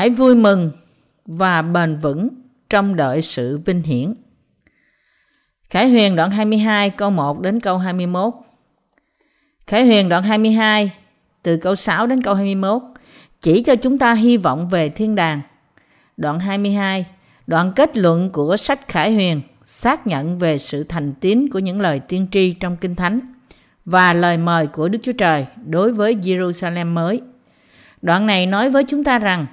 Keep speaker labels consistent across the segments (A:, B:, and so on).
A: Hãy vui mừng và bền vững trong đợi sự vinh hiển. Khải Huyền đoạn 22 câu 1 đến câu 21 Khải Huyền đoạn 22 từ câu 6 đến câu 21 chỉ cho chúng ta hy vọng về thiên đàng. Đoạn 22 đoạn kết luận của sách Khải Huyền xác nhận về sự thành tín của những lời tiên tri trong Kinh Thánh và lời mời của Đức Chúa Trời đối với Jerusalem mới. Đoạn này nói với chúng ta rằng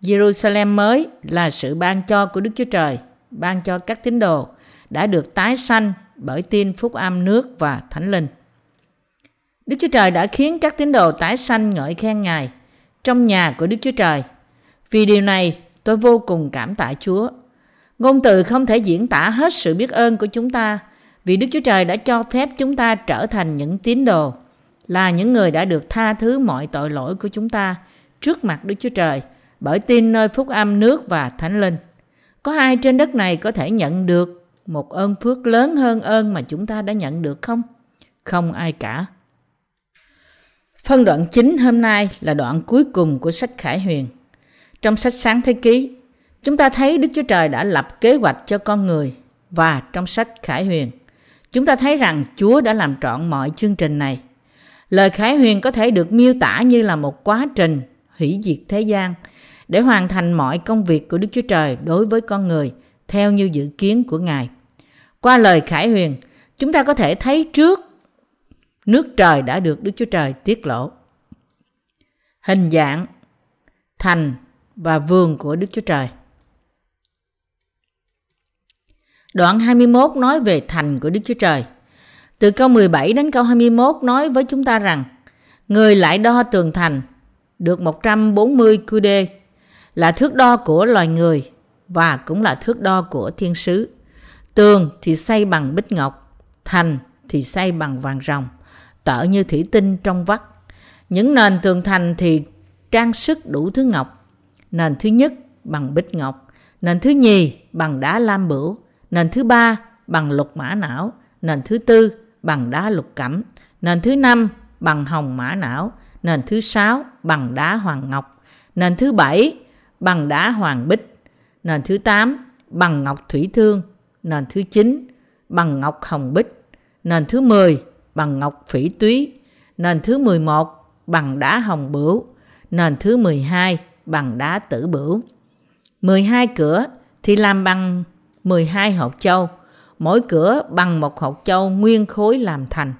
A: Jerusalem mới là sự ban cho của Đức Chúa Trời, ban cho các tín đồ đã được tái sanh bởi tin phúc âm nước và thánh linh. Đức Chúa Trời đã khiến các tín đồ tái sanh ngợi khen Ngài trong nhà của Đức Chúa Trời. Vì điều này, tôi vô cùng cảm tạ Chúa. Ngôn từ không thể diễn tả hết sự biết ơn của chúng ta vì Đức Chúa Trời đã cho phép chúng ta trở thành những tín đồ, là những người đã được tha thứ mọi tội lỗi của chúng ta trước mặt Đức Chúa Trời bởi tin nơi phúc âm nước và thánh linh. Có ai trên đất này có thể nhận được một ơn phước lớn hơn ơn mà chúng ta đã nhận được không? Không ai cả. Phân đoạn chính hôm nay là đoạn cuối cùng của sách Khải Huyền. Trong sách Sáng Thế Ký, chúng ta thấy Đức Chúa Trời đã lập kế hoạch cho con người và trong sách Khải Huyền, chúng ta thấy rằng Chúa đã làm trọn mọi chương trình này. Lời Khải Huyền có thể được miêu tả như là một quá trình hủy diệt thế gian để hoàn thành mọi công việc của Đức Chúa Trời đối với con người theo như dự kiến của Ngài. Qua lời Khải Huyền, chúng ta có thể thấy trước nước trời đã được Đức Chúa Trời tiết lộ. Hình dạng, thành và vườn của Đức Chúa Trời. Đoạn 21 nói về thành của Đức Chúa Trời. Từ câu 17 đến câu 21 nói với chúng ta rằng người lại đo tường thành được 140 QD là thước đo của loài người và cũng là thước đo của thiên sứ. Tường thì xây bằng bích ngọc, thành thì xây bằng vàng ròng tở như thủy tinh trong vắt. Những nền tường thành thì trang sức đủ thứ ngọc. Nền thứ nhất bằng bích ngọc, nền thứ nhì bằng đá lam bửu, nền thứ ba bằng lục mã não, nền thứ tư bằng đá lục cẩm, nền thứ năm bằng hồng mã não, nền thứ sáu bằng đá hoàng ngọc, nền thứ bảy bằng đá hoàng bích, nền thứ tám bằng ngọc thủy thương, nền thứ chín bằng ngọc hồng bích, nền thứ mười bằng ngọc phỉ túy, nền thứ 11 bằng đá hồng bửu, nền thứ 12 bằng đá tử bửu. 12 cửa thì làm bằng 12 hộp châu, mỗi cửa bằng một hộp châu nguyên khối làm thành.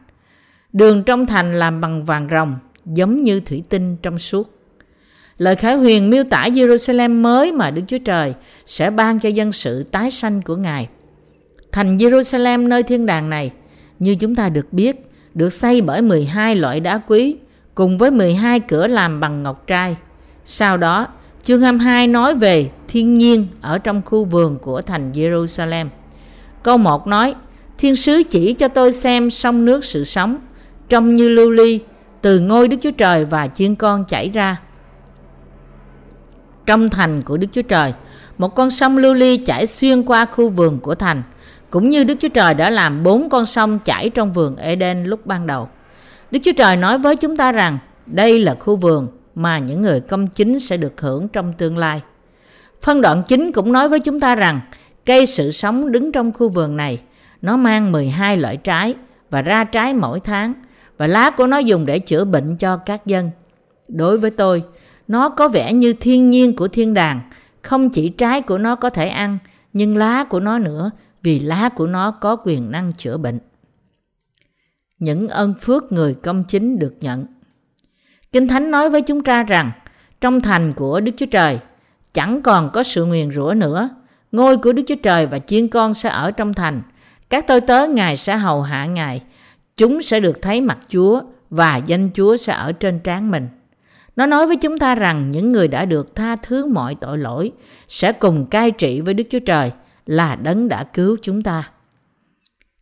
A: Đường trong thành làm bằng vàng rồng, giống như thủy tinh trong suốt. Lời Khải Huyền miêu tả Jerusalem mới mà Đức Chúa Trời sẽ ban cho dân sự tái sanh của Ngài. Thành Jerusalem nơi thiên đàng này, như chúng ta được biết, được xây bởi 12 loại đá quý cùng với 12 cửa làm bằng ngọc trai. Sau đó, chương 22 nói về thiên nhiên ở trong khu vườn của thành Jerusalem. Câu 1 nói, Thiên sứ chỉ cho tôi xem sông nước sự sống, trông như lưu ly, từ ngôi Đức Chúa Trời và chiên con chảy ra. Trong thành của Đức Chúa Trời, một con sông lưu ly chảy xuyên qua khu vườn của thành – cũng như Đức Chúa Trời đã làm bốn con sông chảy trong vườn Eden lúc ban đầu. Đức Chúa Trời nói với chúng ta rằng đây là khu vườn mà những người công chính sẽ được hưởng trong tương lai. Phân đoạn chính cũng nói với chúng ta rằng cây sự sống đứng trong khu vườn này, nó mang 12 loại trái và ra trái mỗi tháng và lá của nó dùng để chữa bệnh cho các dân. Đối với tôi, nó có vẻ như thiên nhiên của thiên đàng, không chỉ trái của nó có thể ăn, nhưng lá của nó nữa vì lá của nó có quyền năng chữa bệnh. Những ơn phước người công chính được nhận. Kinh Thánh nói với chúng ta rằng trong thành của Đức Chúa Trời chẳng còn có sự nguyền rủa nữa. Ngôi của Đức Chúa Trời và chiên con sẽ ở trong thành. Các tôi tớ Ngài sẽ hầu hạ Ngài. Chúng sẽ được thấy mặt Chúa và danh Chúa sẽ ở trên trán mình. Nó nói với chúng ta rằng những người đã được tha thứ mọi tội lỗi sẽ cùng cai trị với Đức Chúa Trời là đấng đã cứu chúng ta.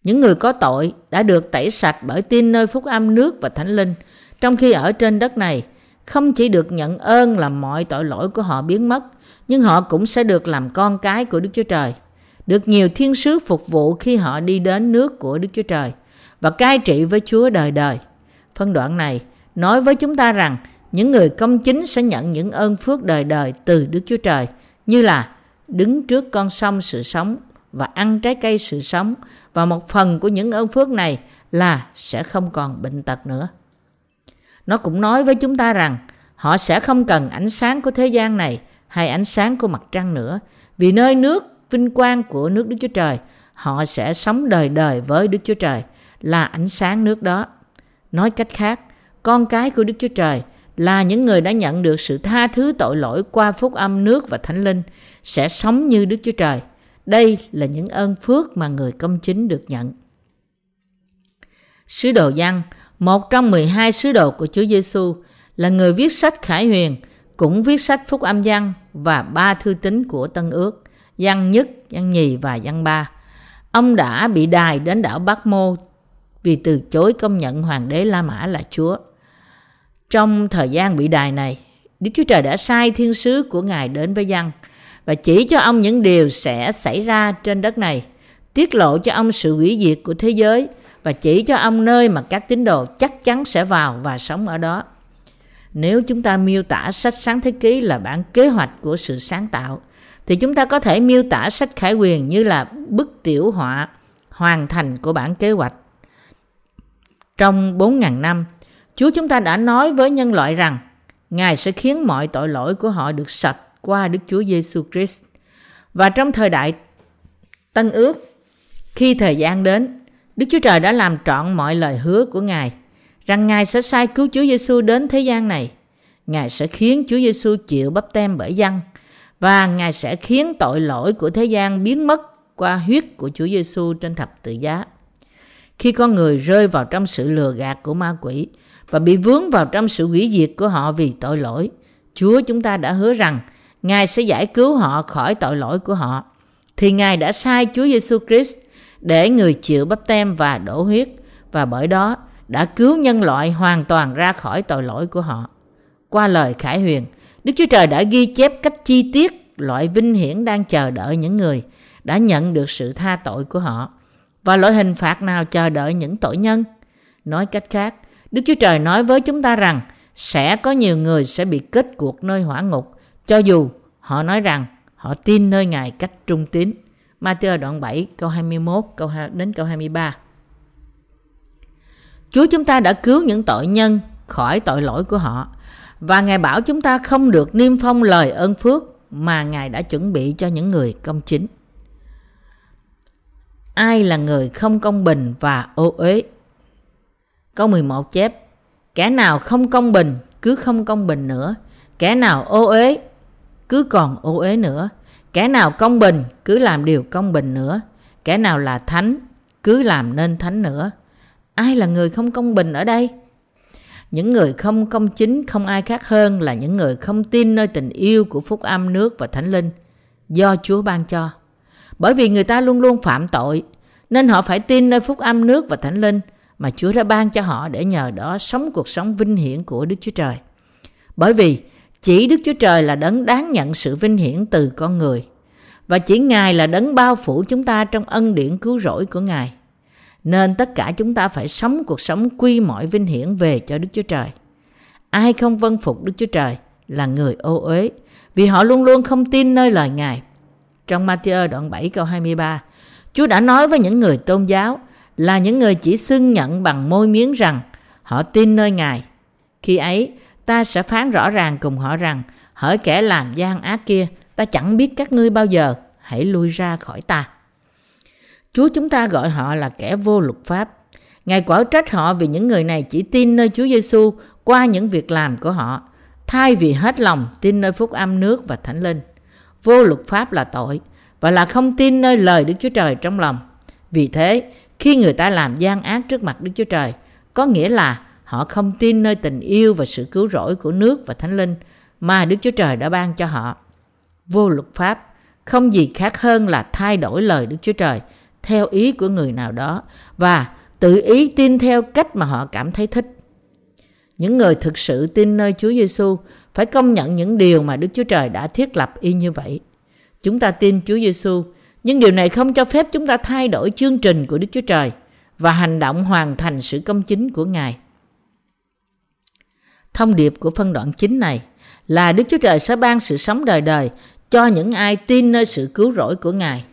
A: Những người có tội đã được tẩy sạch bởi tin nơi phúc âm nước và thánh linh, trong khi ở trên đất này không chỉ được nhận ơn là mọi tội lỗi của họ biến mất, nhưng họ cũng sẽ được làm con cái của Đức Chúa Trời, được nhiều thiên sứ phục vụ khi họ đi đến nước của Đức Chúa Trời và cai trị với Chúa đời đời. Phân đoạn này nói với chúng ta rằng những người công chính sẽ nhận những ơn phước đời đời từ Đức Chúa Trời như là đứng trước con sông sự sống và ăn trái cây sự sống và một phần của những ơn phước này là sẽ không còn bệnh tật nữa. Nó cũng nói với chúng ta rằng họ sẽ không cần ánh sáng của thế gian này hay ánh sáng của mặt trăng nữa vì nơi nước vinh quang của nước Đức Chúa Trời họ sẽ sống đời đời với Đức Chúa Trời là ánh sáng nước đó. Nói cách khác, con cái của Đức Chúa Trời là những người đã nhận được sự tha thứ tội lỗi qua phúc âm nước và thánh linh sẽ sống như Đức Chúa Trời. Đây là những ơn phước mà người công chính được nhận. Sứ đồ Giăng, một trong 12 sứ đồ của Chúa Giêsu, là người viết sách Khải Huyền, cũng viết sách Phúc Âm Giăng và ba thư tín của Tân Ước, Giăng nhất, Giăng nhì và Giăng ba. Ông đã bị đài đến đảo Bắc Mô vì từ chối công nhận hoàng đế La Mã là Chúa. Trong thời gian bị đài này, Đức Chúa Trời đã sai thiên sứ của Ngài đến với dân và chỉ cho ông những điều sẽ xảy ra trên đất này, tiết lộ cho ông sự hủy diệt của thế giới và chỉ cho ông nơi mà các tín đồ chắc chắn sẽ vào và sống ở đó. Nếu chúng ta miêu tả sách sáng thế ký là bản kế hoạch của sự sáng tạo, thì chúng ta có thể miêu tả sách khải quyền như là bức tiểu họa hoàn thành của bản kế hoạch. Trong 4.000 năm, Chúa chúng ta đã nói với nhân loại rằng Ngài sẽ khiến mọi tội lỗi của họ được sạch qua Đức Chúa Giêsu Christ. Và trong thời đại Tân ước, khi thời gian đến, Đức Chúa Trời đã làm trọn mọi lời hứa của Ngài rằng Ngài sẽ sai cứu Chúa Giêsu đến thế gian này. Ngài sẽ khiến Chúa Giêsu chịu bắp tem bởi dân và Ngài sẽ khiến tội lỗi của thế gian biến mất qua huyết của Chúa Giêsu trên thập tự giá. Khi con người rơi vào trong sự lừa gạt của ma quỷ và bị vướng vào trong sự hủy diệt của họ vì tội lỗi, Chúa chúng ta đã hứa rằng Ngài sẽ giải cứu họ khỏi tội lỗi của họ. Thì Ngài đã sai Chúa Giêsu Christ để người chịu bắp tem và đổ huyết và bởi đó đã cứu nhân loại hoàn toàn ra khỏi tội lỗi của họ. Qua lời khải huyền, Đức Chúa Trời đã ghi chép cách chi tiết loại vinh hiển đang chờ đợi những người đã nhận được sự tha tội của họ và loại hình phạt nào chờ đợi những tội nhân. Nói cách khác, Đức Chúa Trời nói với chúng ta rằng sẽ có nhiều người sẽ bị kết cuộc nơi hỏa ngục cho dù họ nói rằng họ tin nơi Ngài cách trung tín. Matthew đoạn 7 câu 21 câu 2, đến câu 23. Chúa chúng ta đã cứu những tội nhân khỏi tội lỗi của họ và Ngài bảo chúng ta không được niêm phong lời ơn phước mà Ngài đã chuẩn bị cho những người công chính. Ai là người không công bình và ô uế? Câu 11 chép. Kẻ nào không công bình, cứ không công bình nữa. Kẻ nào ô uế, cứ còn ô uế nữa. Kẻ nào công bình, cứ làm điều công bình nữa. Kẻ nào là thánh, cứ làm nên thánh nữa. Ai là người không công bình ở đây? Những người không công chính, không ai khác hơn là những người không tin nơi tình yêu của phúc âm nước và thánh linh do Chúa ban cho. Bởi vì người ta luôn luôn phạm tội, nên họ phải tin nơi phúc âm nước và thánh linh mà Chúa đã ban cho họ để nhờ đó sống cuộc sống vinh hiển của Đức Chúa Trời. Bởi vì chỉ Đức Chúa Trời là đấng đáng nhận sự vinh hiển từ con người và chỉ Ngài là đấng bao phủ chúng ta trong ân điển cứu rỗi của Ngài. Nên tất cả chúng ta phải sống cuộc sống quy mọi vinh hiển về cho Đức Chúa Trời. Ai không vâng phục Đức Chúa Trời là người ô uế vì họ luôn luôn không tin nơi lời Ngài. Trong Matthew đoạn 7 câu 23, Chúa đã nói với những người tôn giáo là những người chỉ xưng nhận bằng môi miếng rằng họ tin nơi Ngài. Khi ấy, ta sẽ phán rõ ràng cùng họ rằng hỡi kẻ làm gian ác kia, ta chẳng biết các ngươi bao giờ, hãy lui ra khỏi ta. Chúa chúng ta gọi họ là kẻ vô luật pháp. Ngài quở trách họ vì những người này chỉ tin nơi Chúa Giêsu qua những việc làm của họ, thay vì hết lòng tin nơi phúc âm nước và thánh linh. Vô luật pháp là tội và là không tin nơi lời Đức Chúa Trời trong lòng. Vì thế, khi người ta làm gian ác trước mặt Đức Chúa Trời, có nghĩa là họ không tin nơi tình yêu và sự cứu rỗi của nước và thánh linh mà Đức Chúa Trời đã ban cho họ. Vô luật pháp không gì khác hơn là thay đổi lời Đức Chúa Trời theo ý của người nào đó và tự ý tin theo cách mà họ cảm thấy thích. Những người thực sự tin nơi Chúa Giêsu phải công nhận những điều mà Đức Chúa Trời đã thiết lập y như vậy. Chúng ta tin Chúa Giêsu, nhưng điều này không cho phép chúng ta thay đổi chương trình của Đức Chúa Trời và hành động hoàn thành sự công chính của Ngài. Thông điệp của phân đoạn chính này là Đức Chúa Trời sẽ ban sự sống đời đời cho những ai tin nơi sự cứu rỗi của Ngài.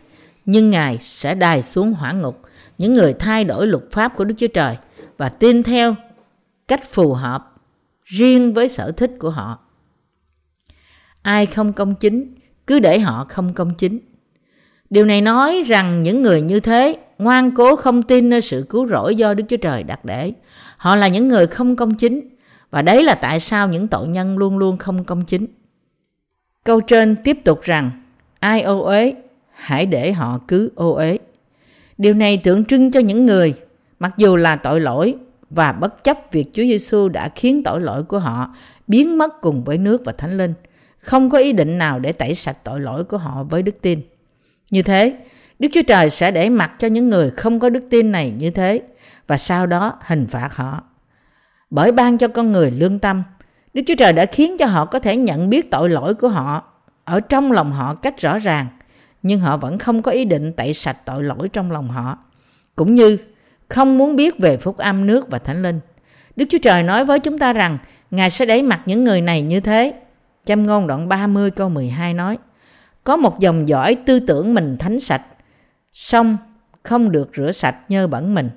A: Nhưng Ngài sẽ đài xuống hỏa ngục những người thay đổi luật pháp của Đức Chúa Trời và tin theo cách phù hợp riêng với sở thích của họ. Ai không công chính, cứ để họ không công chính. Điều này nói rằng những người như thế ngoan cố không tin nơi sự cứu rỗi do Đức Chúa Trời đặt để. Họ là những người không công chính và đấy là tại sao những tội nhân luôn luôn không công chính. Câu trên tiếp tục rằng ai ô uế hãy để họ cứ ô uế. Điều này tượng trưng cho những người mặc dù là tội lỗi và bất chấp việc Chúa Giêsu đã khiến tội lỗi của họ biến mất cùng với nước và Thánh Linh, không có ý định nào để tẩy sạch tội lỗi của họ với đức tin. Như thế, Đức Chúa Trời sẽ để mặc cho những người không có đức tin này như thế và sau đó hình phạt họ. Bởi ban cho con người lương tâm, Đức Chúa Trời đã khiến cho họ có thể nhận biết tội lỗi của họ ở trong lòng họ cách rõ ràng, nhưng họ vẫn không có ý định tẩy sạch tội lỗi trong lòng họ. Cũng như không muốn biết về phúc âm nước và thánh linh. Đức Chúa Trời nói với chúng ta rằng Ngài sẽ đẩy mặt những người này như thế. Châm ngôn đoạn 30 câu 12 nói có một dòng dõi tư tưởng mình thánh sạch, song không được rửa sạch nhơ bẩn mình.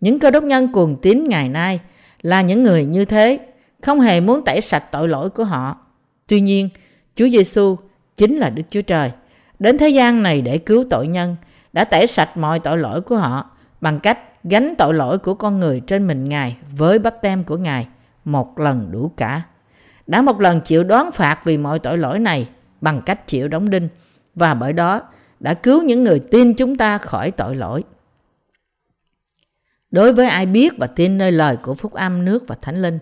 A: Những cơ đốc nhân cuồng tín ngày nay là những người như thế, không hề muốn tẩy sạch tội lỗi của họ. Tuy nhiên, Chúa Giêsu chính là Đức Chúa Trời, đến thế gian này để cứu tội nhân, đã tẩy sạch mọi tội lỗi của họ bằng cách gánh tội lỗi của con người trên mình Ngài với bắp tem của Ngài một lần đủ cả. Đã một lần chịu đoán phạt vì mọi tội lỗi này bằng cách chịu đóng đinh và bởi đó đã cứu những người tin chúng ta khỏi tội lỗi. Đối với ai biết và tin nơi lời của phúc âm nước và thánh linh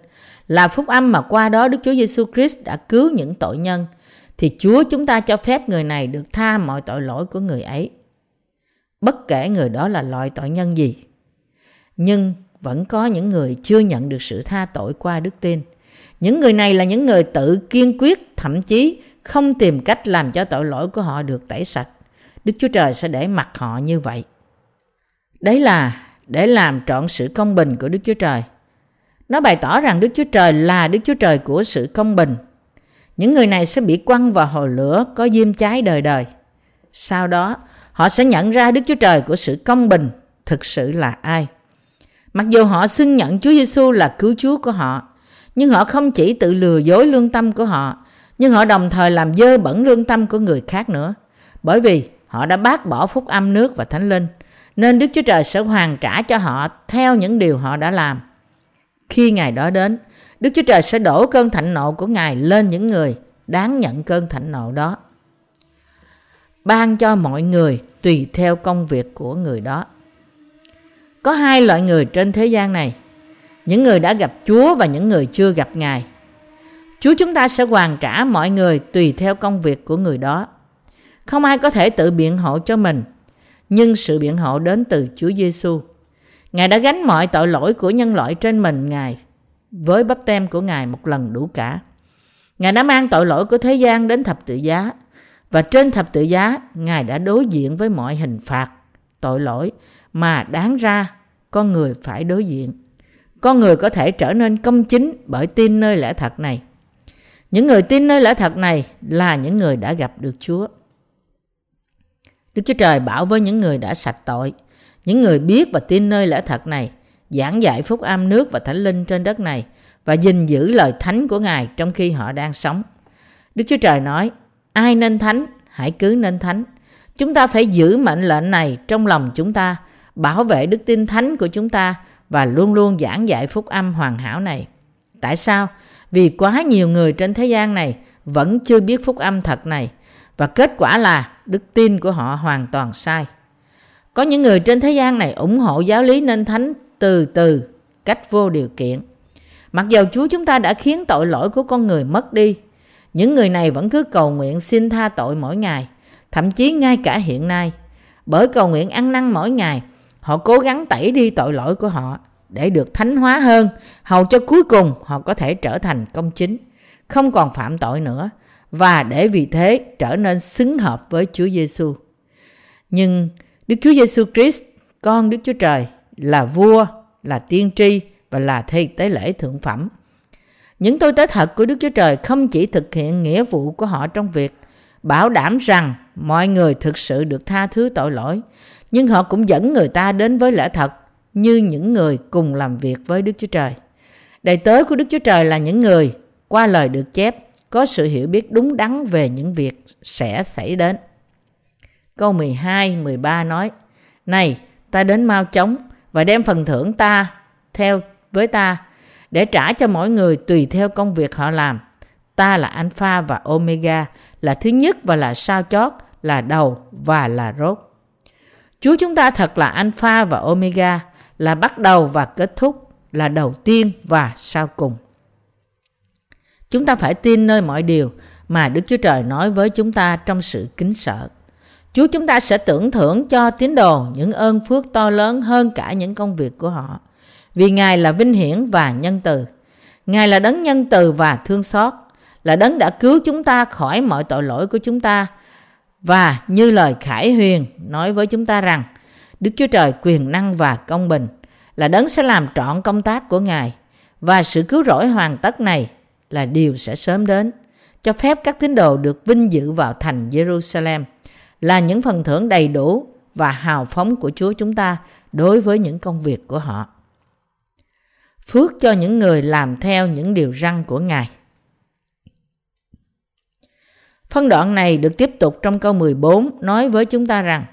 A: là phúc âm mà qua đó Đức Chúa Giêsu Christ đã cứu những tội nhân thì Chúa chúng ta cho phép người này được tha mọi tội lỗi của người ấy. Bất kể người đó là loại tội nhân gì. Nhưng vẫn có những người chưa nhận được sự tha tội qua đức tin. Những người này là những người tự kiên quyết, thậm chí không tìm cách làm cho tội lỗi của họ được tẩy sạch. Đức Chúa Trời sẽ để mặc họ như vậy. Đấy là để làm trọn sự công bình của Đức Chúa Trời. Nó bày tỏ rằng Đức Chúa Trời là Đức Chúa Trời của sự công bình. Những người này sẽ bị quăng vào hồ lửa có diêm cháy đời đời. Sau đó, họ sẽ nhận ra Đức Chúa Trời của sự công bình thực sự là ai. Mặc dù họ xưng nhận Chúa Giêsu là cứu Chúa của họ, nhưng họ không chỉ tự lừa dối lương tâm của họ, nhưng họ đồng thời làm dơ bẩn lương tâm của người khác nữa. Bởi vì họ đã bác bỏ phúc âm nước và thánh linh, nên Đức Chúa Trời sẽ hoàn trả cho họ theo những điều họ đã làm. Khi ngày đó đến, Đức Chúa Trời sẽ đổ cơn thạnh nộ của Ngài lên những người đáng nhận cơn thạnh nộ đó. Ban cho mọi người tùy theo công việc của người đó. Có hai loại người trên thế gian này, những người đã gặp Chúa và những người chưa gặp Ngài. Chúa chúng ta sẽ hoàn trả mọi người tùy theo công việc của người đó. Không ai có thể tự biện hộ cho mình, nhưng sự biện hộ đến từ Chúa Giêsu. Ngài đã gánh mọi tội lỗi của nhân loại trên mình Ngài với bắp tem của Ngài một lần đủ cả. Ngài đã mang tội lỗi của thế gian đến thập tự giá và trên thập tự giá Ngài đã đối diện với mọi hình phạt, tội lỗi mà đáng ra con người phải đối diện. Con người có thể trở nên công chính bởi tin nơi lẽ thật này. Những người tin nơi lẽ thật này là những người đã gặp được Chúa. Đức Chúa Trời bảo với những người đã sạch tội, những người biết và tin nơi lẽ thật này, giảng dạy phúc âm nước và thánh linh trên đất này và gìn giữ lời thánh của Ngài trong khi họ đang sống. Đức Chúa Trời nói, ai nên thánh, hãy cứ nên thánh. Chúng ta phải giữ mệnh lệnh này trong lòng chúng ta, bảo vệ đức tin thánh của chúng ta và luôn luôn giảng dạy phúc âm hoàn hảo này. Tại sao? Vì quá nhiều người trên thế gian này vẫn chưa biết phúc âm thật này và kết quả là đức tin của họ hoàn toàn sai. Có những người trên thế gian này ủng hộ giáo lý nên thánh từ từ, cách vô điều kiện. Mặc dầu Chúa chúng ta đã khiến tội lỗi của con người mất đi, những người này vẫn cứ cầu nguyện xin tha tội mỗi ngày, thậm chí ngay cả hiện nay. Bởi cầu nguyện ăn năn mỗi ngày, họ cố gắng tẩy đi tội lỗi của họ để được thánh hóa hơn, hầu cho cuối cùng họ có thể trở thành công chính, không còn phạm tội nữa và để vì thế trở nên xứng hợp với Chúa Giêsu. Nhưng Đức Chúa Giêsu Christ, con Đức Chúa Trời là vua, là tiên tri và là thầy tế lễ thượng phẩm. Những tôi tế thật của Đức Chúa Trời không chỉ thực hiện nghĩa vụ của họ trong việc bảo đảm rằng mọi người thực sự được tha thứ tội lỗi, nhưng họ cũng dẫn người ta đến với lẽ thật như những người cùng làm việc với Đức Chúa Trời. Đầy tớ của Đức Chúa Trời là những người, qua lời được chép, có sự hiểu biết đúng đắn về những việc sẽ xảy đến. Câu 12, 13 nói, Này, ta đến mau chóng và đem phần thưởng ta theo với ta để trả cho mỗi người tùy theo công việc họ làm. Ta là Alpha và Omega, là thứ nhất và là sao chót, là đầu và là rốt. Chúa chúng ta thật là Alpha và Omega, là bắt đầu và kết thúc, là đầu tiên và sau cùng. Chúng ta phải tin nơi mọi điều mà Đức Chúa Trời nói với chúng ta trong sự kính sợ. Chúa chúng ta sẽ tưởng thưởng cho tín đồ những ơn phước to lớn hơn cả những công việc của họ. Vì Ngài là vinh hiển và nhân từ. Ngài là đấng nhân từ và thương xót, là đấng đã cứu chúng ta khỏi mọi tội lỗi của chúng ta. Và như lời Khải Huyền nói với chúng ta rằng, Đức Chúa Trời quyền năng và công bình là đấng sẽ làm trọn công tác của Ngài và sự cứu rỗi hoàn tất này là điều sẽ sớm đến, cho phép các tín đồ được vinh dự vào thành Jerusalem, là những phần thưởng đầy đủ và hào phóng của Chúa chúng ta đối với những công việc của họ. Phước cho những người làm theo những điều răn của Ngài. Phân đoạn này được tiếp tục trong câu 14 nói với chúng ta rằng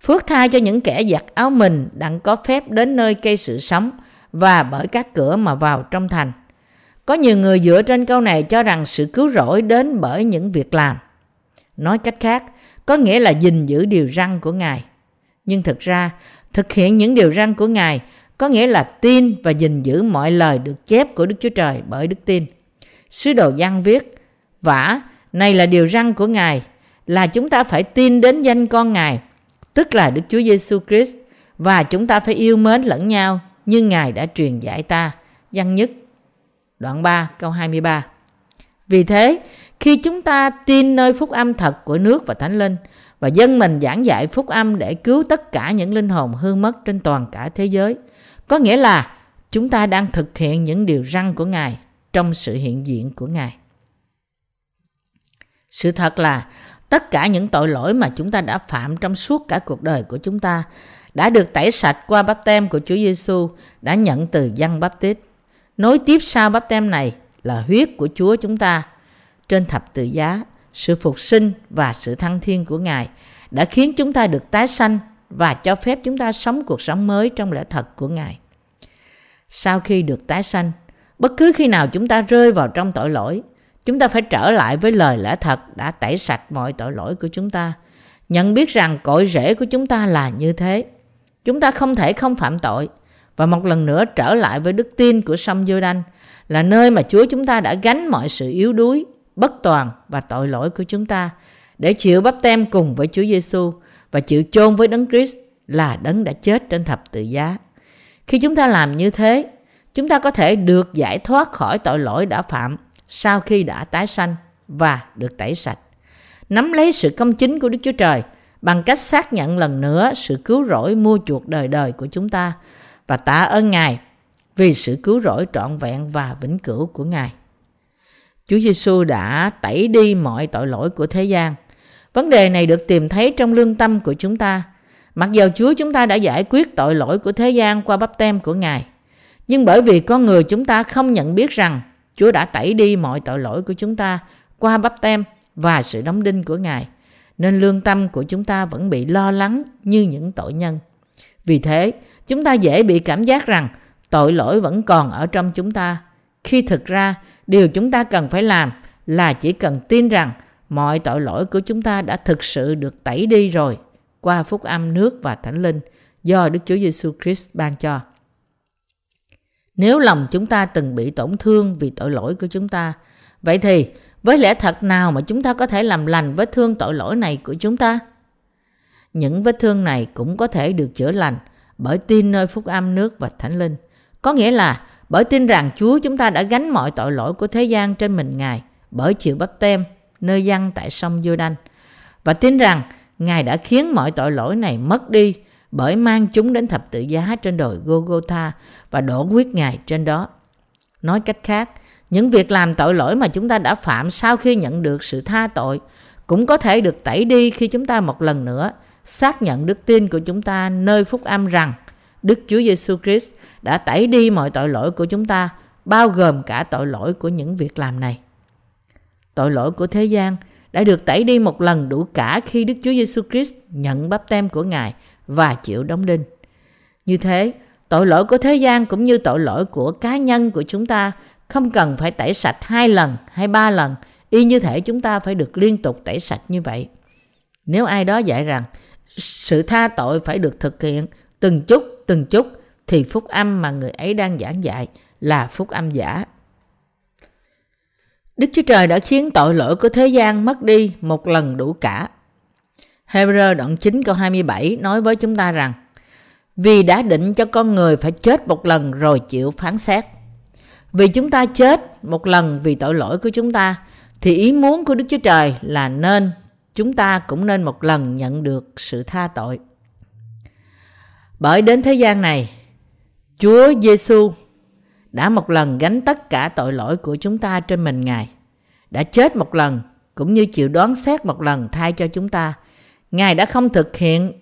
A: Phước tha cho những kẻ giặt áo mình đặng có phép đến nơi cây sự sống và bởi các cửa mà vào trong thành. Có nhiều người dựa trên câu này cho rằng sự cứu rỗi đến bởi những việc làm. Nói cách khác, có nghĩa là gìn giữ điều răn của Ngài. Nhưng thực ra, thực hiện những điều răn của Ngài có nghĩa là tin và gìn giữ mọi lời được chép của Đức Chúa Trời bởi đức tin. Sứ đồ Giăng viết, vả, này là điều răn của Ngài, là chúng ta phải tin đến danh con Ngài, tức là Đức Chúa Giêsu Christ và chúng ta phải yêu mến lẫn nhau như Ngài đã truyền dạy ta. Văn nhất đoạn 3 câu 23. Vì thế, khi chúng ta tin nơi phúc âm thật của nước và thánh linh và dân mình giảng dạy phúc âm để cứu tất cả những linh hồn hư mất trên toàn cả thế giới, có nghĩa là chúng ta đang thực hiện những điều răn của Ngài trong sự hiện diện của Ngài. Sự thật là tất cả những tội lỗi mà chúng ta đã phạm trong suốt cả cuộc đời của chúng ta đã được tẩy sạch qua bắp tem của Chúa Giêsu đã nhận từ dân bắp tít. Nối tiếp sau bắp tem này là huyết của Chúa chúng ta trên thập tự giá, sự phục sinh và sự thăng thiên của Ngài đã khiến chúng ta được tái sanh và cho phép chúng ta sống cuộc sống mới trong lẽ thật của Ngài. Sau khi được tái sanh, bất cứ khi nào chúng ta rơi vào trong tội lỗi, chúng ta phải trở lại với lời lẽ thật đã tẩy sạch mọi tội lỗi của chúng ta. Nhận biết rằng cội rễ của chúng ta là như thế. Chúng ta không thể không phạm tội và một lần nữa trở lại với đức tin của sông giô đanh là nơi mà Chúa chúng ta đã gánh mọi sự yếu đuối, bất toàn và tội lỗi của chúng ta để chịu bắp tem cùng với Chúa Giêsu và chịu chôn với Đấng Christ là Đấng đã chết trên thập tự giá. Khi chúng ta làm như thế, chúng ta có thể được giải thoát khỏi tội lỗi đã phạm sau khi đã tái sanh và được tẩy sạch. Nắm lấy sự công chính của Đức Chúa Trời bằng cách xác nhận lần nữa sự cứu rỗi mua chuộc đời đời của chúng ta và tạ ơn Ngài vì sự cứu rỗi trọn vẹn và vĩnh cửu của Ngài. Chúa Giêsu đã tẩy đi mọi tội lỗi của thế gian. Vấn đề này được tìm thấy trong lương tâm của chúng ta. Mặc dầu Chúa chúng ta đã giải quyết tội lỗi của thế gian qua bắp tem của Ngài, nhưng bởi vì con người chúng ta không nhận biết rằng Chúa đã tẩy đi mọi tội lỗi của chúng ta qua bắp tem và sự đóng đinh của Ngài, nên lương tâm của chúng ta vẫn bị lo lắng như những tội nhân. Vì thế, chúng ta dễ bị cảm giác rằng tội lỗi vẫn còn ở trong chúng ta, khi thực ra điều chúng ta cần phải làm là chỉ cần tin rằng mọi tội lỗi của chúng ta đã thực sự được tẩy đi rồi qua phúc âm nước và thánh linh do Đức Chúa Giêsu Christ ban cho. Nếu lòng chúng ta từng bị tổn thương vì tội lỗi của chúng ta, vậy thì với lẽ thật nào mà chúng ta có thể làm lành vết thương tội lỗi này của chúng ta? Những vết thương này cũng có thể được chữa lành bởi tin nơi phúc âm nước và thánh linh. Có nghĩa là bởi tin rằng Chúa chúng ta đã gánh mọi tội lỗi của thế gian trên mình Ngài bởi chịu bắp tem nơi dân tại sông giô đanh và tin rằng Ngài đã khiến mọi tội lỗi này mất đi bởi mang chúng đến thập tự giá trên đồi Golgotha và đổ huyết Ngài trên đó. Nói cách khác, những việc làm tội lỗi mà chúng ta đã phạm sau khi nhận được sự tha tội cũng có thể được tẩy đi khi chúng ta một lần nữa xác nhận đức tin của chúng ta nơi phúc âm rằng Đức Chúa Giêsu Christ đã tẩy đi mọi tội lỗi của chúng ta, bao gồm cả tội lỗi của những việc làm này. Tội lỗi của thế gian đã được tẩy đi một lần đủ cả khi Đức Chúa Giêsu Christ nhận bắp tem của Ngài và chịu đóng đinh. Như thế, tội lỗi của thế gian cũng như tội lỗi của cá nhân của chúng ta không cần phải tẩy sạch hai lần hay ba lần, y như thể chúng ta phải được liên tục tẩy sạch như vậy. Nếu ai đó dạy rằng sự tha tội phải được thực hiện từng chút từng chút thì phúc âm mà người ấy đang giảng dạy là phúc âm giả. Đức Chúa Trời đã khiến tội lỗi của thế gian mất đi một lần đủ cả. Hebrew đoạn 9 câu 27 nói với chúng ta rằng Vì đã định cho con người phải chết một lần rồi chịu phán xét. Vì chúng ta chết một lần vì tội lỗi của chúng ta thì ý muốn của Đức Chúa Trời là nên chúng ta cũng nên một lần nhận được sự tha tội. Bởi đến thế gian này, Chúa Giêsu đã một lần gánh tất cả tội lỗi của chúng ta trên mình Ngài. Đã chết một lần cũng như chịu đoán xét một lần thay cho chúng ta. Ngài đã không thực hiện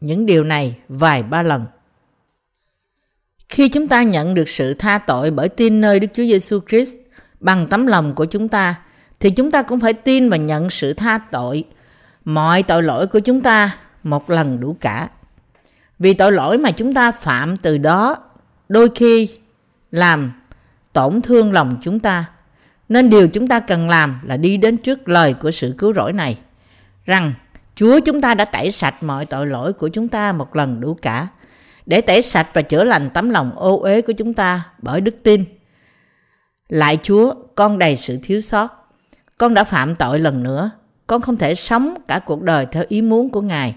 A: những điều này vài ba lần. Khi chúng ta nhận được sự tha tội bởi tin nơi Đức Chúa Giêsu Christ bằng tấm lòng của chúng ta, thì chúng ta cũng phải tin và nhận sự tha tội mọi tội lỗi của chúng ta một lần đủ cả. Vì tội lỗi mà chúng ta phạm từ đó, đôi khi làm tổn thương lòng chúng ta. Nên điều chúng ta cần làm là đi đến trước lời của sự cứu rỗi này. Rằng Chúa chúng ta đã tẩy sạch mọi tội lỗi của chúng ta một lần đủ cả. Để tẩy sạch và chữa lành tấm lòng ô uế của chúng ta bởi đức tin. Lại Chúa, con đầy sự thiếu sót. Con đã phạm tội lần nữa. Con không thể sống cả cuộc đời theo ý muốn của Ngài.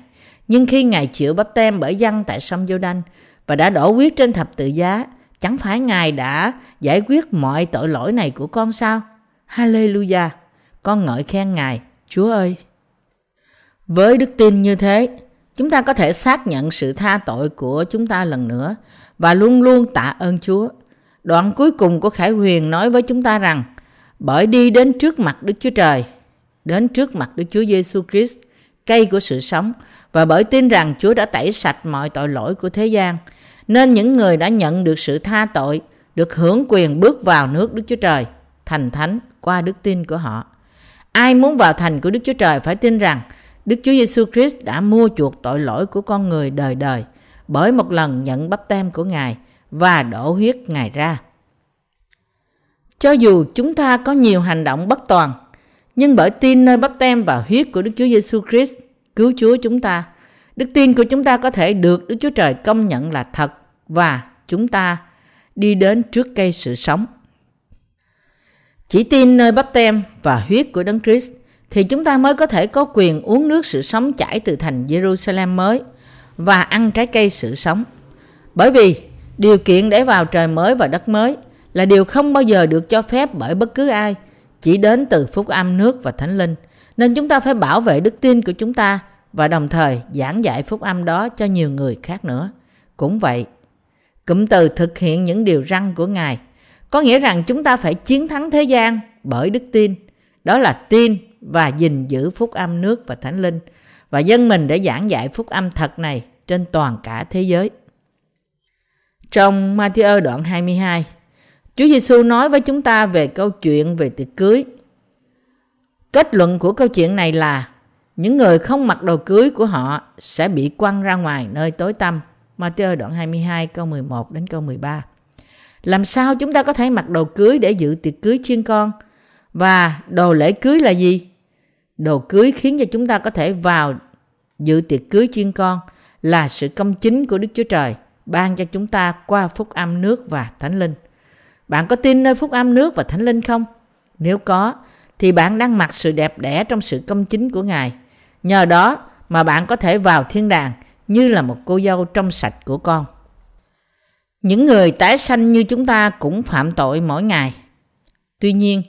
A: Nhưng khi Ngài chịu bắp tem bởi dân tại sông giô đanh và đã đổ huyết trên thập tự giá, chẳng phải Ngài đã giải quyết mọi tội lỗi này của con sao? Hallelujah! Con ngợi khen Ngài, Chúa ơi! Với đức tin như thế, chúng ta có thể xác nhận sự tha tội của chúng ta lần nữa và luôn luôn tạ ơn Chúa. Đoạn cuối cùng của Khải Huyền nói với chúng ta rằng, bởi đi đến trước mặt Đức Chúa Trời, đến trước mặt Đức Chúa Giêsu Christ, cây của sự sống, và bởi tin rằng Chúa đã tẩy sạch mọi tội lỗi của thế gian, nên những người đã nhận được sự tha tội được hưởng quyền bước vào nước Đức Chúa Trời, thành thánh qua đức tin của họ. Ai muốn vào thành của Đức Chúa Trời phải tin rằng Đức Chúa Giêsu Christ đã mua chuộc tội lỗi của con người đời đời bởi một lần nhận bắp tem của Ngài và đổ huyết Ngài ra. Cho dù chúng ta có nhiều hành động bất toàn, nhưng bởi tin nơi bắp tem và huyết của Đức Chúa Giêsu Christ cứu Chúa chúng ta. Đức tin của chúng ta có thể được Đức Chúa Trời công nhận là thật và chúng ta đi đến trước cây sự sống. Chỉ tin nơi bắp tem và huyết của Đấng Christ thì chúng ta mới có thể có quyền uống nước sự sống chảy từ thành Jerusalem mới và ăn trái cây sự sống. Bởi vì điều kiện để vào trời mới và đất mới là điều không bao giờ được cho phép bởi bất cứ ai, chỉ đến từ phúc âm nước và thánh linh – nên chúng ta phải bảo vệ đức tin của chúng ta và đồng thời giảng dạy phúc âm đó cho nhiều người khác nữa. Cũng vậy, cụm từ thực hiện những điều răn của Ngài có nghĩa rằng chúng ta phải chiến thắng thế gian bởi đức tin. Đó là tin và gìn giữ phúc âm nước và thánh linh và dân mình để giảng dạy phúc âm thật này trên toàn cả thế giới. Trong Matthew đoạn 22, Chúa Giêsu nói với chúng ta về câu chuyện về tiệc cưới Kết luận của câu chuyện này là những người không mặc đồ cưới của họ sẽ bị quăng ra ngoài nơi tối tăm. Matthew đoạn 22 câu 11 đến câu 13. Làm sao chúng ta có thể mặc đồ cưới để dự tiệc cưới chiên con? Và đồ lễ cưới là gì? Đồ cưới khiến cho chúng ta có thể vào dự tiệc cưới chiên con là sự công chính của Đức Chúa Trời ban cho chúng ta qua phúc âm nước và thánh linh. Bạn có tin nơi phúc âm nước và thánh linh không? Nếu có, thì bạn đang mặc sự đẹp đẽ trong sự công chính của Ngài. Nhờ đó mà bạn có thể vào thiên đàng như là một cô dâu trong sạch của con. Những người tái sanh như chúng ta cũng phạm tội mỗi ngày. Tuy nhiên,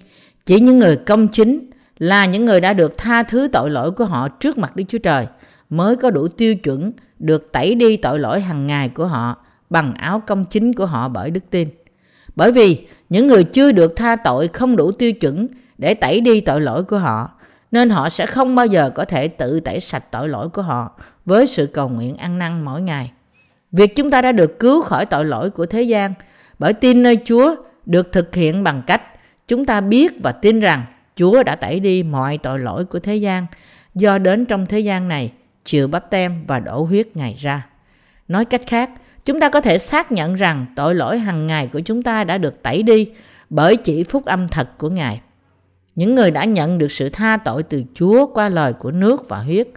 A: chỉ những người công chính là những người đã được tha thứ tội lỗi của họ trước mặt Đức Chúa Trời mới có đủ tiêu chuẩn được tẩy đi tội lỗi hàng ngày của họ bằng áo công chính của họ bởi đức tin. Bởi vì những người chưa được tha tội không đủ tiêu chuẩn để tẩy đi tội lỗi của họ, nên họ sẽ không bao giờ có thể tự tẩy sạch tội lỗi của họ với sự cầu nguyện ăn năn mỗi ngày. Việc chúng ta đã được cứu khỏi tội lỗi của thế gian bởi tin nơi Chúa được thực hiện bằng cách chúng ta biết và tin rằng Chúa đã tẩy đi mọi tội lỗi của thế gian do đến trong thế gian này chịu bắp tem và đổ huyết Ngài ra. Nói cách khác, chúng ta có thể xác nhận rằng tội lỗi hàng ngày của chúng ta đã được tẩy đi bởi chỉ phúc âm thật của Ngài. Những người đã nhận được sự tha tội từ Chúa qua lời của nước và huyết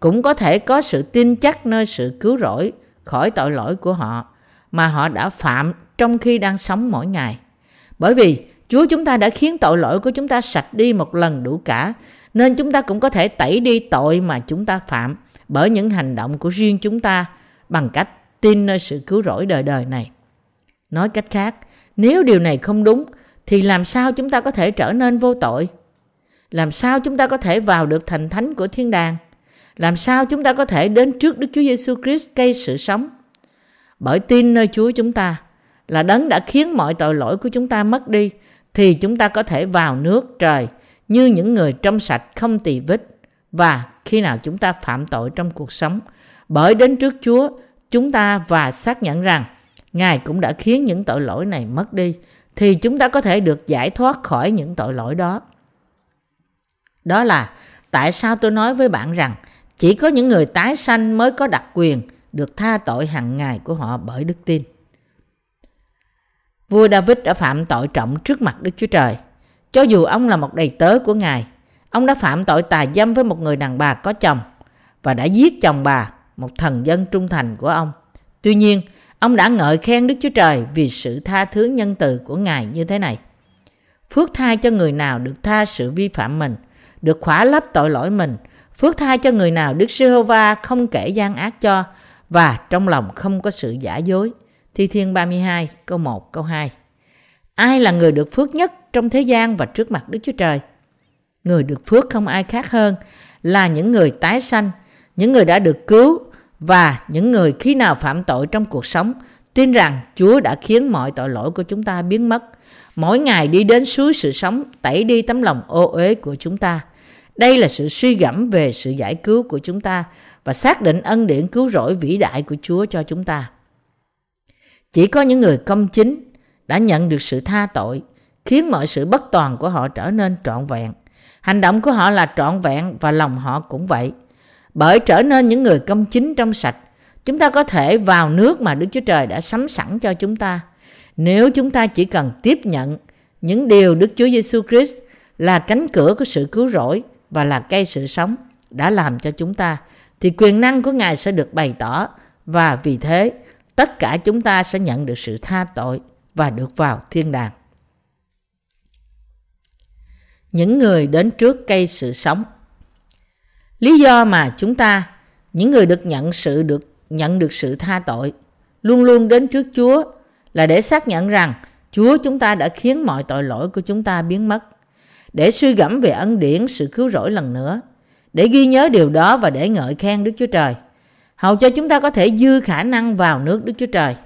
A: cũng có thể có sự tin chắc nơi sự cứu rỗi khỏi tội lỗi của họ mà họ đã phạm trong khi đang sống mỗi ngày. Bởi vì Chúa chúng ta đã khiến tội lỗi của chúng ta sạch đi một lần đủ cả, nên chúng ta cũng có thể tẩy đi tội mà chúng ta phạm bởi những hành động của riêng chúng ta bằng cách tin nơi sự cứu rỗi đời đời này. Nói cách khác, nếu điều này không đúng thì làm sao chúng ta có thể trở nên vô tội? Làm sao chúng ta có thể vào được thành thánh của thiên đàng? Làm sao chúng ta có thể đến trước Đức Chúa Giêsu Christ cây sự sống? Bởi tin nơi Chúa chúng ta là đấng đã khiến mọi tội lỗi của chúng ta mất đi thì chúng ta có thể vào nước trời như những người trong sạch không tỳ vết và khi nào chúng ta phạm tội trong cuộc sống, bởi đến trước Chúa, chúng ta và xác nhận rằng Ngài cũng đã khiến những tội lỗi này mất đi, thì chúng ta có thể được giải thoát khỏi những tội lỗi đó. Đó là tại sao tôi nói với bạn rằng chỉ có những người tái sanh mới có đặc quyền được tha tội hàng ngày của họ bởi đức tin. Vua David đã phạm tội trọng trước mặt Đức Chúa Trời. Cho dù ông là một đầy tớ của Ngài, ông đã phạm tội tà dâm với một người đàn bà có chồng và đã giết chồng bà, một thần dân trung thành của ông. Tuy nhiên, ông đã ngợi khen Đức Chúa Trời vì sự tha thứ nhân từ của Ngài như thế này. Phước thai cho người nào được tha sự vi phạm mình, được khỏa lấp tội lỗi mình. Phước thai cho người nào Đức Giê-hô-va không kể gian ác cho và trong lòng không có sự giả dối. Thi Thiên 32 câu 1 câu 2 Ai là người được phước nhất trong thế gian và trước mặt Đức Chúa Trời? Người được phước không ai khác hơn là những người tái sanh, những người đã được cứu và những người khi nào phạm tội trong cuộc sống tin rằng Chúa đã khiến mọi tội lỗi của chúng ta biến mất. Mỗi ngày đi đến suối sự sống tẩy đi tấm lòng ô uế của chúng ta. Đây là sự suy gẫm về sự giải cứu của chúng ta và xác định ân điển cứu rỗi vĩ đại của Chúa cho chúng ta. Chỉ có những người công chính đã nhận được sự tha tội, khiến mọi sự bất toàn của họ trở nên trọn vẹn. Hành động của họ là trọn vẹn và lòng họ cũng vậy. Bởi trở nên những người công chính trong sạch, chúng ta có thể vào nước mà Đức Chúa Trời đã sắm sẵn cho chúng ta. Nếu chúng ta chỉ cần tiếp nhận những điều Đức Chúa Giêsu Christ là cánh cửa của sự cứu rỗi và là cây sự sống đã làm cho chúng ta thì quyền năng của Ngài sẽ được bày tỏ và vì thế tất cả chúng ta sẽ nhận được sự tha tội và được vào thiên đàng. Những người đến trước cây sự sống. Lý do mà chúng ta, những người được nhận sự được nhận được sự tha tội, luôn luôn đến trước Chúa là để xác nhận rằng Chúa chúng ta đã khiến mọi tội lỗi của chúng ta biến mất, để suy gẫm về ân điển sự cứu rỗi lần nữa, để ghi nhớ điều đó và để ngợi khen Đức Chúa Trời hầu cho chúng ta có thể dư khả năng vào nước Đức Chúa Trời.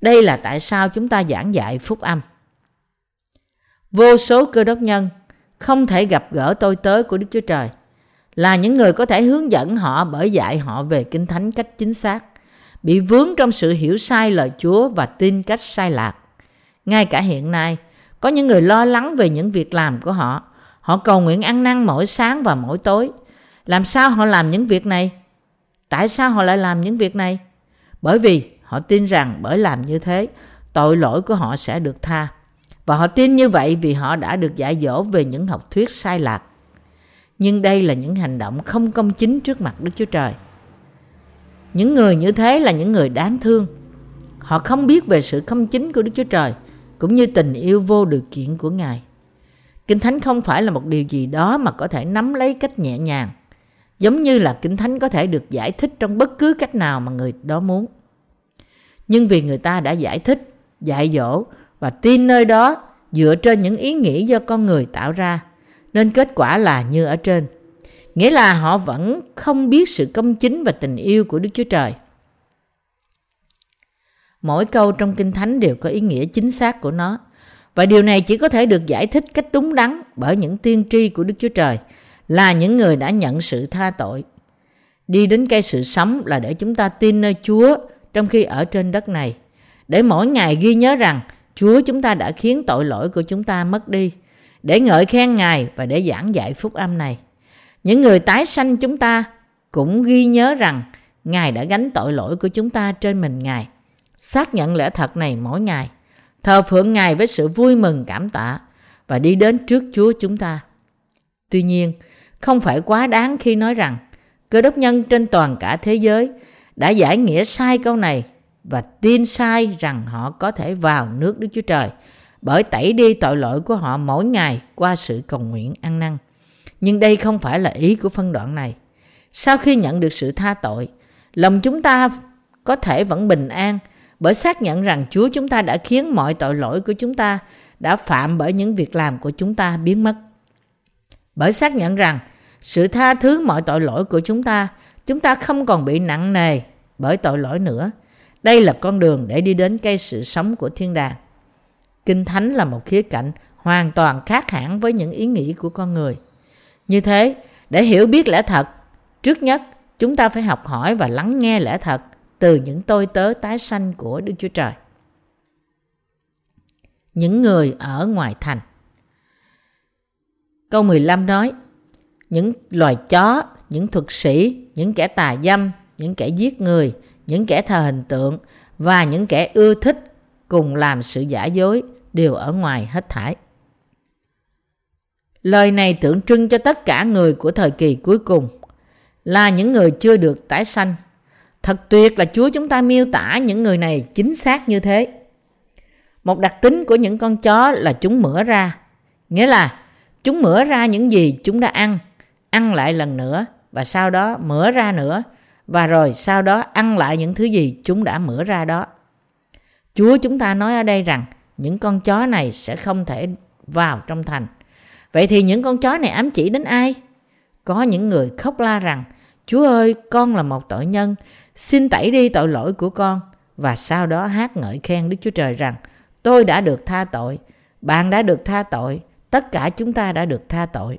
A: Đây là tại sao chúng ta giảng dạy phúc âm. Vô số cơ đốc nhân không thể gặp gỡ tôi tới của Đức Chúa Trời là những người có thể hướng dẫn họ bởi dạy họ về Kinh Thánh cách chính xác, bị vướng trong sự hiểu sai lời Chúa và tin cách sai lạc. Ngay cả hiện nay, có những người lo lắng về những việc làm của họ. Họ cầu nguyện ăn năn mỗi sáng và mỗi tối. Làm sao họ làm những việc này? Tại sao họ lại làm những việc này? Bởi vì họ tin rằng bởi làm như thế, tội lỗi của họ sẽ được tha. Và họ tin như vậy vì họ đã được dạy dỗ về những học thuyết sai lạc. Nhưng đây là những hành động không công chính trước mặt Đức Chúa Trời. Những người như thế là những người đáng thương. Họ không biết về sự công chính của Đức Chúa Trời cũng như tình yêu vô điều kiện của Ngài. Kinh Thánh không phải là một điều gì đó mà có thể nắm lấy cách nhẹ nhàng Giống như là Kinh Thánh có thể được giải thích trong bất cứ cách nào mà người đó muốn. Nhưng vì người ta đã giải thích, dạy dỗ và tin nơi đó dựa trên những ý nghĩ do con người tạo ra, nên kết quả là như ở trên. Nghĩa là họ vẫn không biết sự công chính và tình yêu của Đức Chúa Trời. Mỗi câu trong Kinh Thánh đều có ý nghĩa chính xác của nó. Và điều này chỉ có thể được giải thích cách đúng đắn bởi những tiên tri của Đức Chúa Trời là những người đã nhận sự tha tội. Đi đến cây sự sống là để chúng ta tin nơi Chúa trong khi ở trên đất này. Để mỗi ngày ghi nhớ rằng Chúa chúng ta đã khiến tội lỗi của chúng ta mất đi. Để ngợi khen Ngài và để giảng dạy phúc âm này. Những người tái sanh chúng ta cũng ghi nhớ rằng Ngài đã gánh tội lỗi của chúng ta trên mình Ngài. Xác nhận lẽ thật này mỗi ngày. Thờ phượng Ngài với sự vui mừng cảm tạ và đi đến trước Chúa chúng ta. Tuy nhiên, không phải quá đáng khi nói rằng cơ đốc nhân trên toàn cả thế giới đã giải nghĩa sai câu này và tin sai rằng họ có thể vào nước Đức Chúa Trời bởi tẩy đi tội lỗi của họ mỗi ngày qua sự cầu nguyện ăn năn. Nhưng đây không phải là ý của phân đoạn này. Sau khi nhận được sự tha tội, lòng chúng ta có thể vẫn bình an bởi xác nhận rằng Chúa chúng ta đã khiến mọi tội lỗi của chúng ta đã phạm bởi những việc làm của chúng ta biến mất. Bởi xác nhận rằng sự tha thứ mọi tội lỗi của chúng ta, chúng ta không còn bị nặng nề bởi tội lỗi nữa. Đây là con đường để đi đến cây sự sống của thiên đàng. Kinh Thánh là một khía cạnh hoàn toàn khác hẳn với những ý nghĩ của con người. Như thế, để hiểu biết lẽ thật, trước nhất chúng ta phải học hỏi và lắng nghe lẽ thật từ những tôi tớ tái sanh của Đức Chúa Trời. Những người ở ngoài thành Câu 15 nói Những loài chó, những thuật sĩ, những kẻ tà dâm, những kẻ giết người, những kẻ thờ hình tượng và những kẻ ưa thích cùng làm sự giả dối đều ở ngoài hết thải. Lời này tượng trưng cho tất cả người của thời kỳ cuối cùng là những người chưa được tái sanh. Thật tuyệt là Chúa chúng ta miêu tả những người này chính xác như thế. Một đặc tính của những con chó là chúng mửa ra. Nghĩa là chúng mửa ra những gì chúng đã ăn, ăn lại lần nữa và sau đó mửa ra nữa và rồi sau đó ăn lại những thứ gì chúng đã mửa ra đó. Chúa chúng ta nói ở đây rằng những con chó này sẽ không thể vào trong thành. Vậy thì những con chó này ám chỉ đến ai? Có những người khóc la rằng Chúa ơi, con là một tội nhân, xin tẩy đi tội lỗi của con. Và sau đó hát ngợi khen Đức Chúa Trời rằng tôi đã được tha tội, bạn đã được tha tội, tất cả chúng ta đã được tha tội.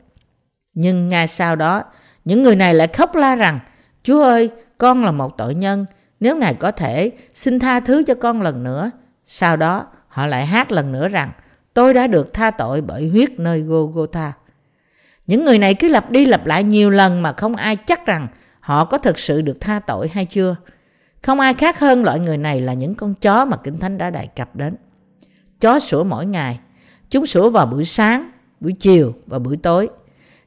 A: Nhưng ngay sau đó, những người này lại khóc la rằng Chúa ơi, con là một tội nhân, nếu Ngài có thể, xin tha thứ cho con lần nữa. Sau đó, họ lại hát lần nữa rằng tôi đã được tha tội bởi huyết nơi Golgotha. Những người này cứ lặp đi lặp lại nhiều lần mà không ai chắc rằng họ có thực sự được tha tội hay chưa. Không ai khác hơn loại người này là những con chó mà Kinh Thánh đã đề cập đến. Chó sủa mỗi ngày. Chúng sủa vào buổi sáng, buổi chiều và buổi tối.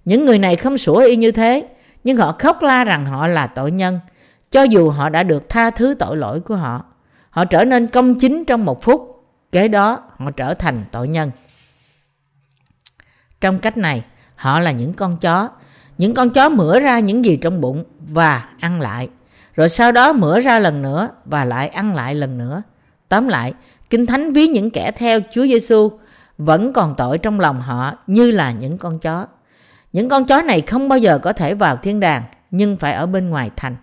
A: Những người này không sủa y như thế, nhưng họ khóc la rằng họ là tội nhân, cho dù họ đã được tha thứ tội lỗi của họ. Họ trở nên công chính trong một phút, kế đó họ trở thành tội nhân. Trong cách này, họ là những con chó. Những con chó mửa ra những gì trong bụng và ăn lại. Rồi sau đó mửa ra lần nữa và lại ăn lại lần nữa. Tóm lại, Kinh Thánh ví những kẻ theo Chúa Giêsu vẫn còn tội trong lòng họ như là những con chó. Những con chó này không bao giờ có thể vào thiên đàng nhưng phải ở bên ngoài thành.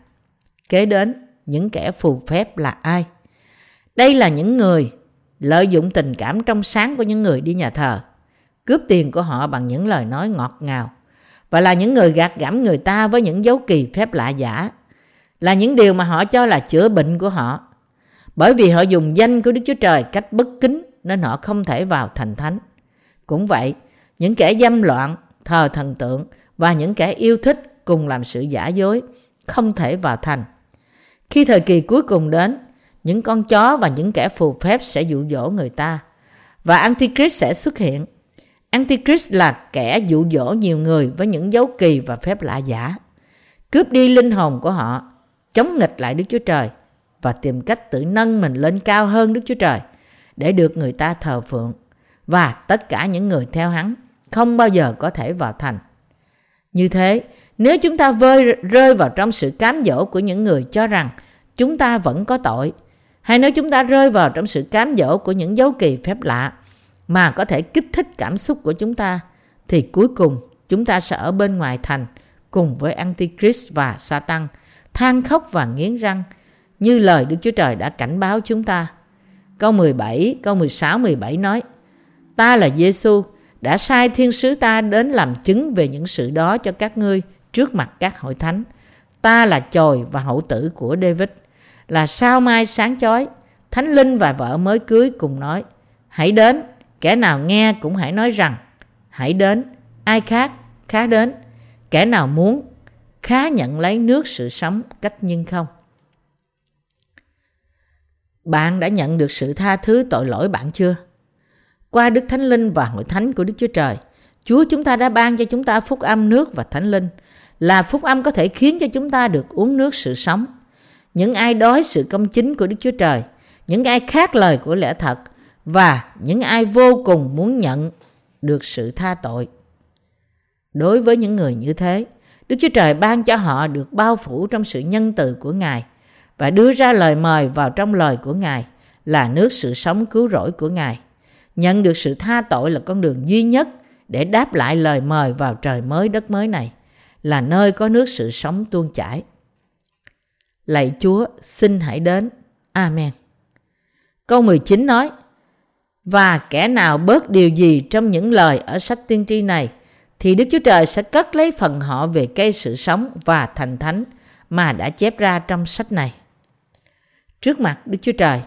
A: Kế đến, những kẻ phù phép là ai? Đây là những người lợi dụng tình cảm trong sáng của những người đi nhà thờ, cướp tiền của họ bằng những lời nói ngọt ngào và là những người gạt gẫm người ta với những dấu kỳ phép lạ giả, là những điều mà họ cho là chữa bệnh của họ. Bởi vì họ dùng danh của Đức Chúa Trời cách bất kính nên họ không thể vào thành thánh. Cũng vậy, những kẻ dâm loạn, thờ thần tượng và những kẻ yêu thích cùng làm sự giả dối không thể vào thành. Khi thời kỳ cuối cùng đến, những con chó và những kẻ phù phép sẽ dụ dỗ người ta và Antichrist sẽ xuất hiện. Antichrist là kẻ dụ dỗ nhiều người với những dấu kỳ và phép lạ giả, cướp đi linh hồn của họ, chống nghịch lại Đức Chúa Trời và tìm cách tự nâng mình lên cao hơn Đức Chúa Trời để được người ta thờ phượng và tất cả những người theo hắn không bao giờ có thể vào thành. Như thế, nếu chúng ta vơi rơi vào trong sự cám dỗ của những người cho rằng chúng ta vẫn có tội, hay nếu chúng ta rơi vào trong sự cám dỗ của những dấu kỳ phép lạ mà có thể kích thích cảm xúc của chúng ta, thì cuối cùng chúng ta sẽ ở bên ngoài thành cùng với Antichrist và Satan, than khóc và nghiến răng, như lời Đức Chúa Trời đã cảnh báo chúng ta câu 17, câu 16, 17 nói Ta là Giêsu đã sai thiên sứ ta đến làm chứng về những sự đó cho các ngươi trước mặt các hội thánh. Ta là chồi và hậu tử của David, là sao mai sáng chói. Thánh Linh và vợ mới cưới cùng nói, hãy đến, kẻ nào nghe cũng hãy nói rằng, hãy đến, ai khác, khá đến, kẻ nào muốn, khá nhận lấy nước sự sống cách nhưng không. Bạn đã nhận được sự tha thứ tội lỗi bạn chưa? Qua Đức Thánh Linh và hội thánh của Đức Chúa Trời, Chúa chúng ta đã ban cho chúng ta phúc âm nước và Thánh Linh, là phúc âm có thể khiến cho chúng ta được uống nước sự sống. Những ai đói sự công chính của Đức Chúa Trời, những ai khác lời của lẽ thật và những ai vô cùng muốn nhận được sự tha tội. Đối với những người như thế, Đức Chúa Trời ban cho họ được bao phủ trong sự nhân từ của Ngài và đưa ra lời mời vào trong lời của Ngài là nước sự sống cứu rỗi của Ngài. Nhận được sự tha tội là con đường duy nhất để đáp lại lời mời vào trời mới đất mới này, là nơi có nước sự sống tuôn chảy. Lạy Chúa, xin hãy đến. Amen. Câu 19 nói, Và kẻ nào bớt điều gì trong những lời ở sách tiên tri này, thì Đức Chúa Trời sẽ cất lấy phần họ về cây sự sống và thành thánh mà đã chép ra trong sách này. Trước mặt Đức Chúa Trời,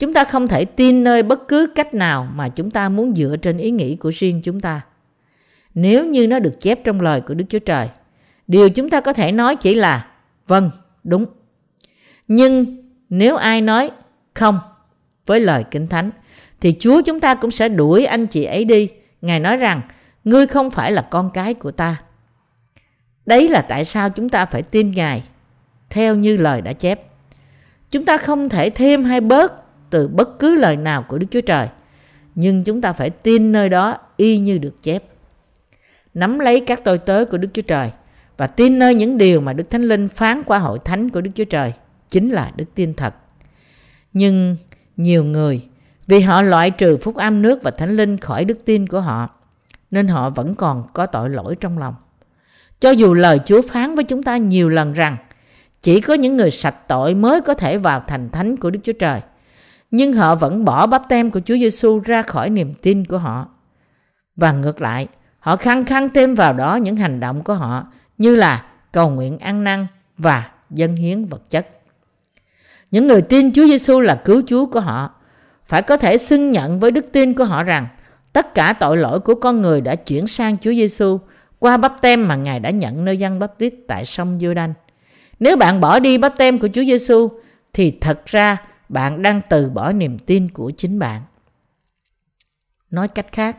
A: Chúng ta không thể tin nơi bất cứ cách nào mà chúng ta muốn dựa trên ý nghĩ của riêng chúng ta. Nếu như nó được chép trong lời của Đức Chúa Trời, điều chúng ta có thể nói chỉ là vâng, đúng. Nhưng nếu ai nói không với lời Kinh Thánh, thì Chúa chúng ta cũng sẽ đuổi anh chị ấy đi. Ngài nói rằng, ngươi không phải là con cái của ta. Đấy là tại sao chúng ta phải tin Ngài theo như lời đã chép. Chúng ta không thể thêm hay bớt từ bất cứ lời nào của Đức Chúa Trời. Nhưng chúng ta phải tin nơi đó y như được chép. Nắm lấy các tôi tớ của Đức Chúa Trời và tin nơi những điều mà Đức Thánh Linh phán qua hội thánh của Đức Chúa Trời chính là đức tin thật. Nhưng nhiều người, vì họ loại trừ phúc âm nước và thánh linh khỏi đức tin của họ, nên họ vẫn còn có tội lỗi trong lòng. Cho dù lời Chúa phán với chúng ta nhiều lần rằng chỉ có những người sạch tội mới có thể vào thành thánh của Đức Chúa Trời nhưng họ vẫn bỏ bắp tem của Chúa Giêsu ra khỏi niềm tin của họ. Và ngược lại, họ khăng khăng thêm vào đó những hành động của họ như là cầu nguyện ăn năn và dân hiến vật chất. Những người tin Chúa Giêsu là cứu Chúa của họ phải có thể xưng nhận với đức tin của họ rằng tất cả tội lỗi của con người đã chuyển sang Chúa Giêsu qua bắp tem mà Ngài đã nhận nơi dân bắp tít tại sông giô đanh nếu bạn bỏ đi bắp tem của Chúa Giêsu thì thật ra bạn đang từ bỏ niềm tin của chính bạn. Nói cách khác,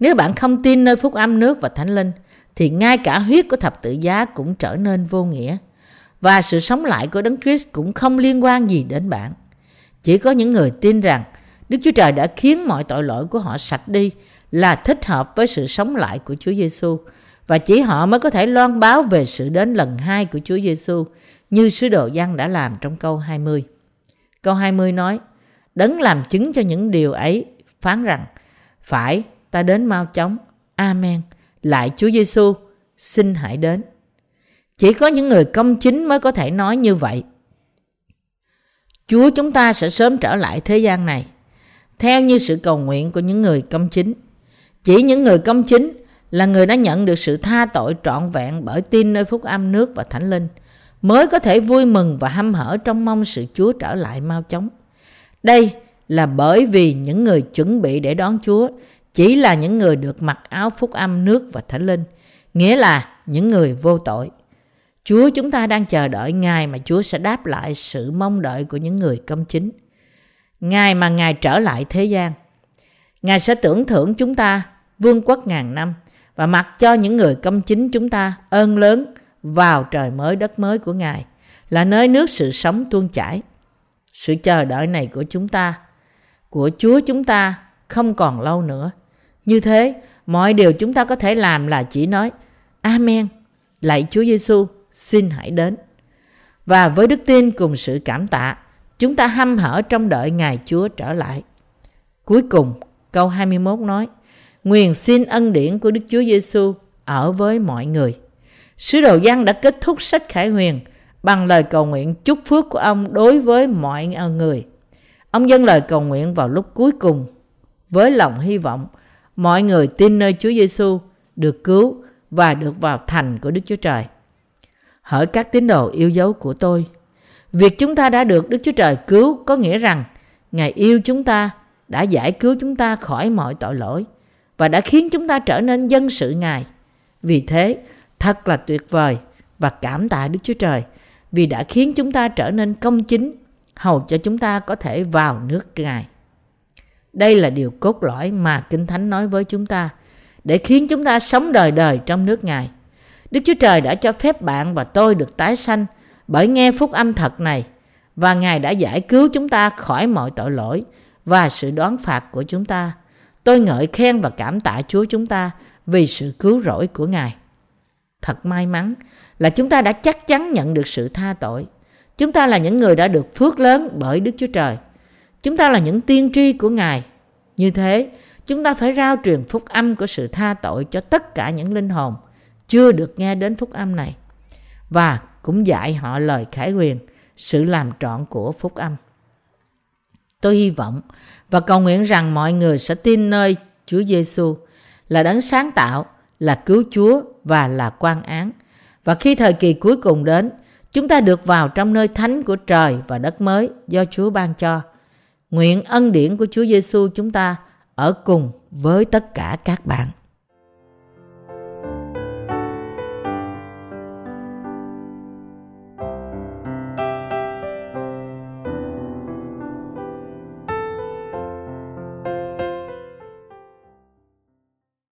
A: nếu bạn không tin nơi phúc âm nước và thánh linh, thì ngay cả huyết của thập tự giá cũng trở nên vô nghĩa. Và sự sống lại của Đấng Christ cũng không liên quan gì đến bạn. Chỉ có những người tin rằng Đức Chúa Trời đã khiến mọi tội lỗi của họ sạch đi là thích hợp với sự sống lại của Chúa Giêsu và chỉ họ mới có thể loan báo về sự đến lần hai của Chúa Giêsu như sứ đồ Giăng đã làm trong câu 20. Câu 20 nói, Đấng làm chứng cho những điều ấy phán rằng, phải, ta đến mau chóng. Amen. Lại Chúa Giêsu, xin hãy đến. Chỉ có những người công chính mới có thể nói như vậy. Chúa chúng ta sẽ sớm trở lại thế gian này, theo như sự cầu nguyện của những người công chính. Chỉ những người công chính là người đã nhận được sự tha tội trọn vẹn bởi tin nơi phúc âm nước và thánh linh – mới có thể vui mừng và hăm hở trong mong sự Chúa trở lại mau chóng. Đây là bởi vì những người chuẩn bị để đón Chúa chỉ là những người được mặc áo phúc âm nước và thánh linh, nghĩa là những người vô tội. Chúa chúng ta đang chờ đợi ngày mà Chúa sẽ đáp lại sự mong đợi của những người công chính. Ngày mà Ngài trở lại thế gian, Ngài sẽ tưởng thưởng chúng ta vương quốc ngàn năm và mặc cho những người công chính chúng ta ơn lớn vào trời mới đất mới của Ngài, là nơi nước sự sống tuôn chảy. Sự chờ đợi này của chúng ta, của Chúa chúng ta không còn lâu nữa. Như thế, mọi điều chúng ta có thể làm là chỉ nói Amen, lạy Chúa Giêsu, xin hãy đến. Và với đức tin cùng sự cảm tạ, chúng ta hăm hở trong đợi Ngài Chúa trở lại. Cuối cùng, câu 21 nói, Nguyện xin ân điển của Đức Chúa Giêsu ở với mọi người. Sứ đồ Giăng đã kết thúc sách Khải Huyền bằng lời cầu nguyện chúc phước của ông đối với mọi ờ, người. Ông dâng lời cầu nguyện vào lúc cuối cùng với lòng hy vọng mọi người tin nơi Chúa Giêsu được cứu và được vào thành của Đức Chúa Trời. Hỡi các tín đồ yêu dấu của tôi, việc chúng ta đã được Đức Chúa Trời cứu có nghĩa rằng Ngài yêu chúng ta, đã giải cứu chúng ta khỏi mọi tội lỗi và đã khiến chúng ta trở nên dân sự Ngài. Vì thế, thật là tuyệt vời và cảm tạ Đức Chúa Trời vì đã khiến chúng ta trở nên công chính, hầu cho chúng ta có thể vào nước Ngài. Đây là điều cốt lõi mà Kinh Thánh nói với chúng ta để khiến chúng ta sống đời đời trong nước Ngài. Đức Chúa Trời đã cho phép bạn và tôi được tái sanh bởi nghe phúc âm thật này và Ngài đã giải cứu chúng ta khỏi mọi tội lỗi và sự đoán phạt của chúng ta. Tôi ngợi khen và cảm tạ Chúa chúng ta vì sự cứu rỗi của Ngài. Thật may mắn là chúng ta đã chắc chắn nhận được sự tha tội. Chúng ta là những người đã được phước lớn bởi Đức Chúa Trời. Chúng ta là những tiên tri của Ngài. Như thế, chúng ta phải rao truyền phúc âm của sự tha tội cho tất cả những linh hồn chưa được nghe đến phúc âm này. Và cũng dạy họ lời khải quyền, sự làm trọn của phúc âm. Tôi hy vọng và cầu nguyện rằng mọi người sẽ tin nơi Chúa Giêsu là đấng sáng tạo, là cứu Chúa và là quan án. Và khi thời kỳ cuối cùng đến, chúng ta được vào trong nơi thánh của trời và đất mới do Chúa ban cho. Nguyện ân điển của Chúa Giêsu chúng ta ở cùng với tất cả các bạn.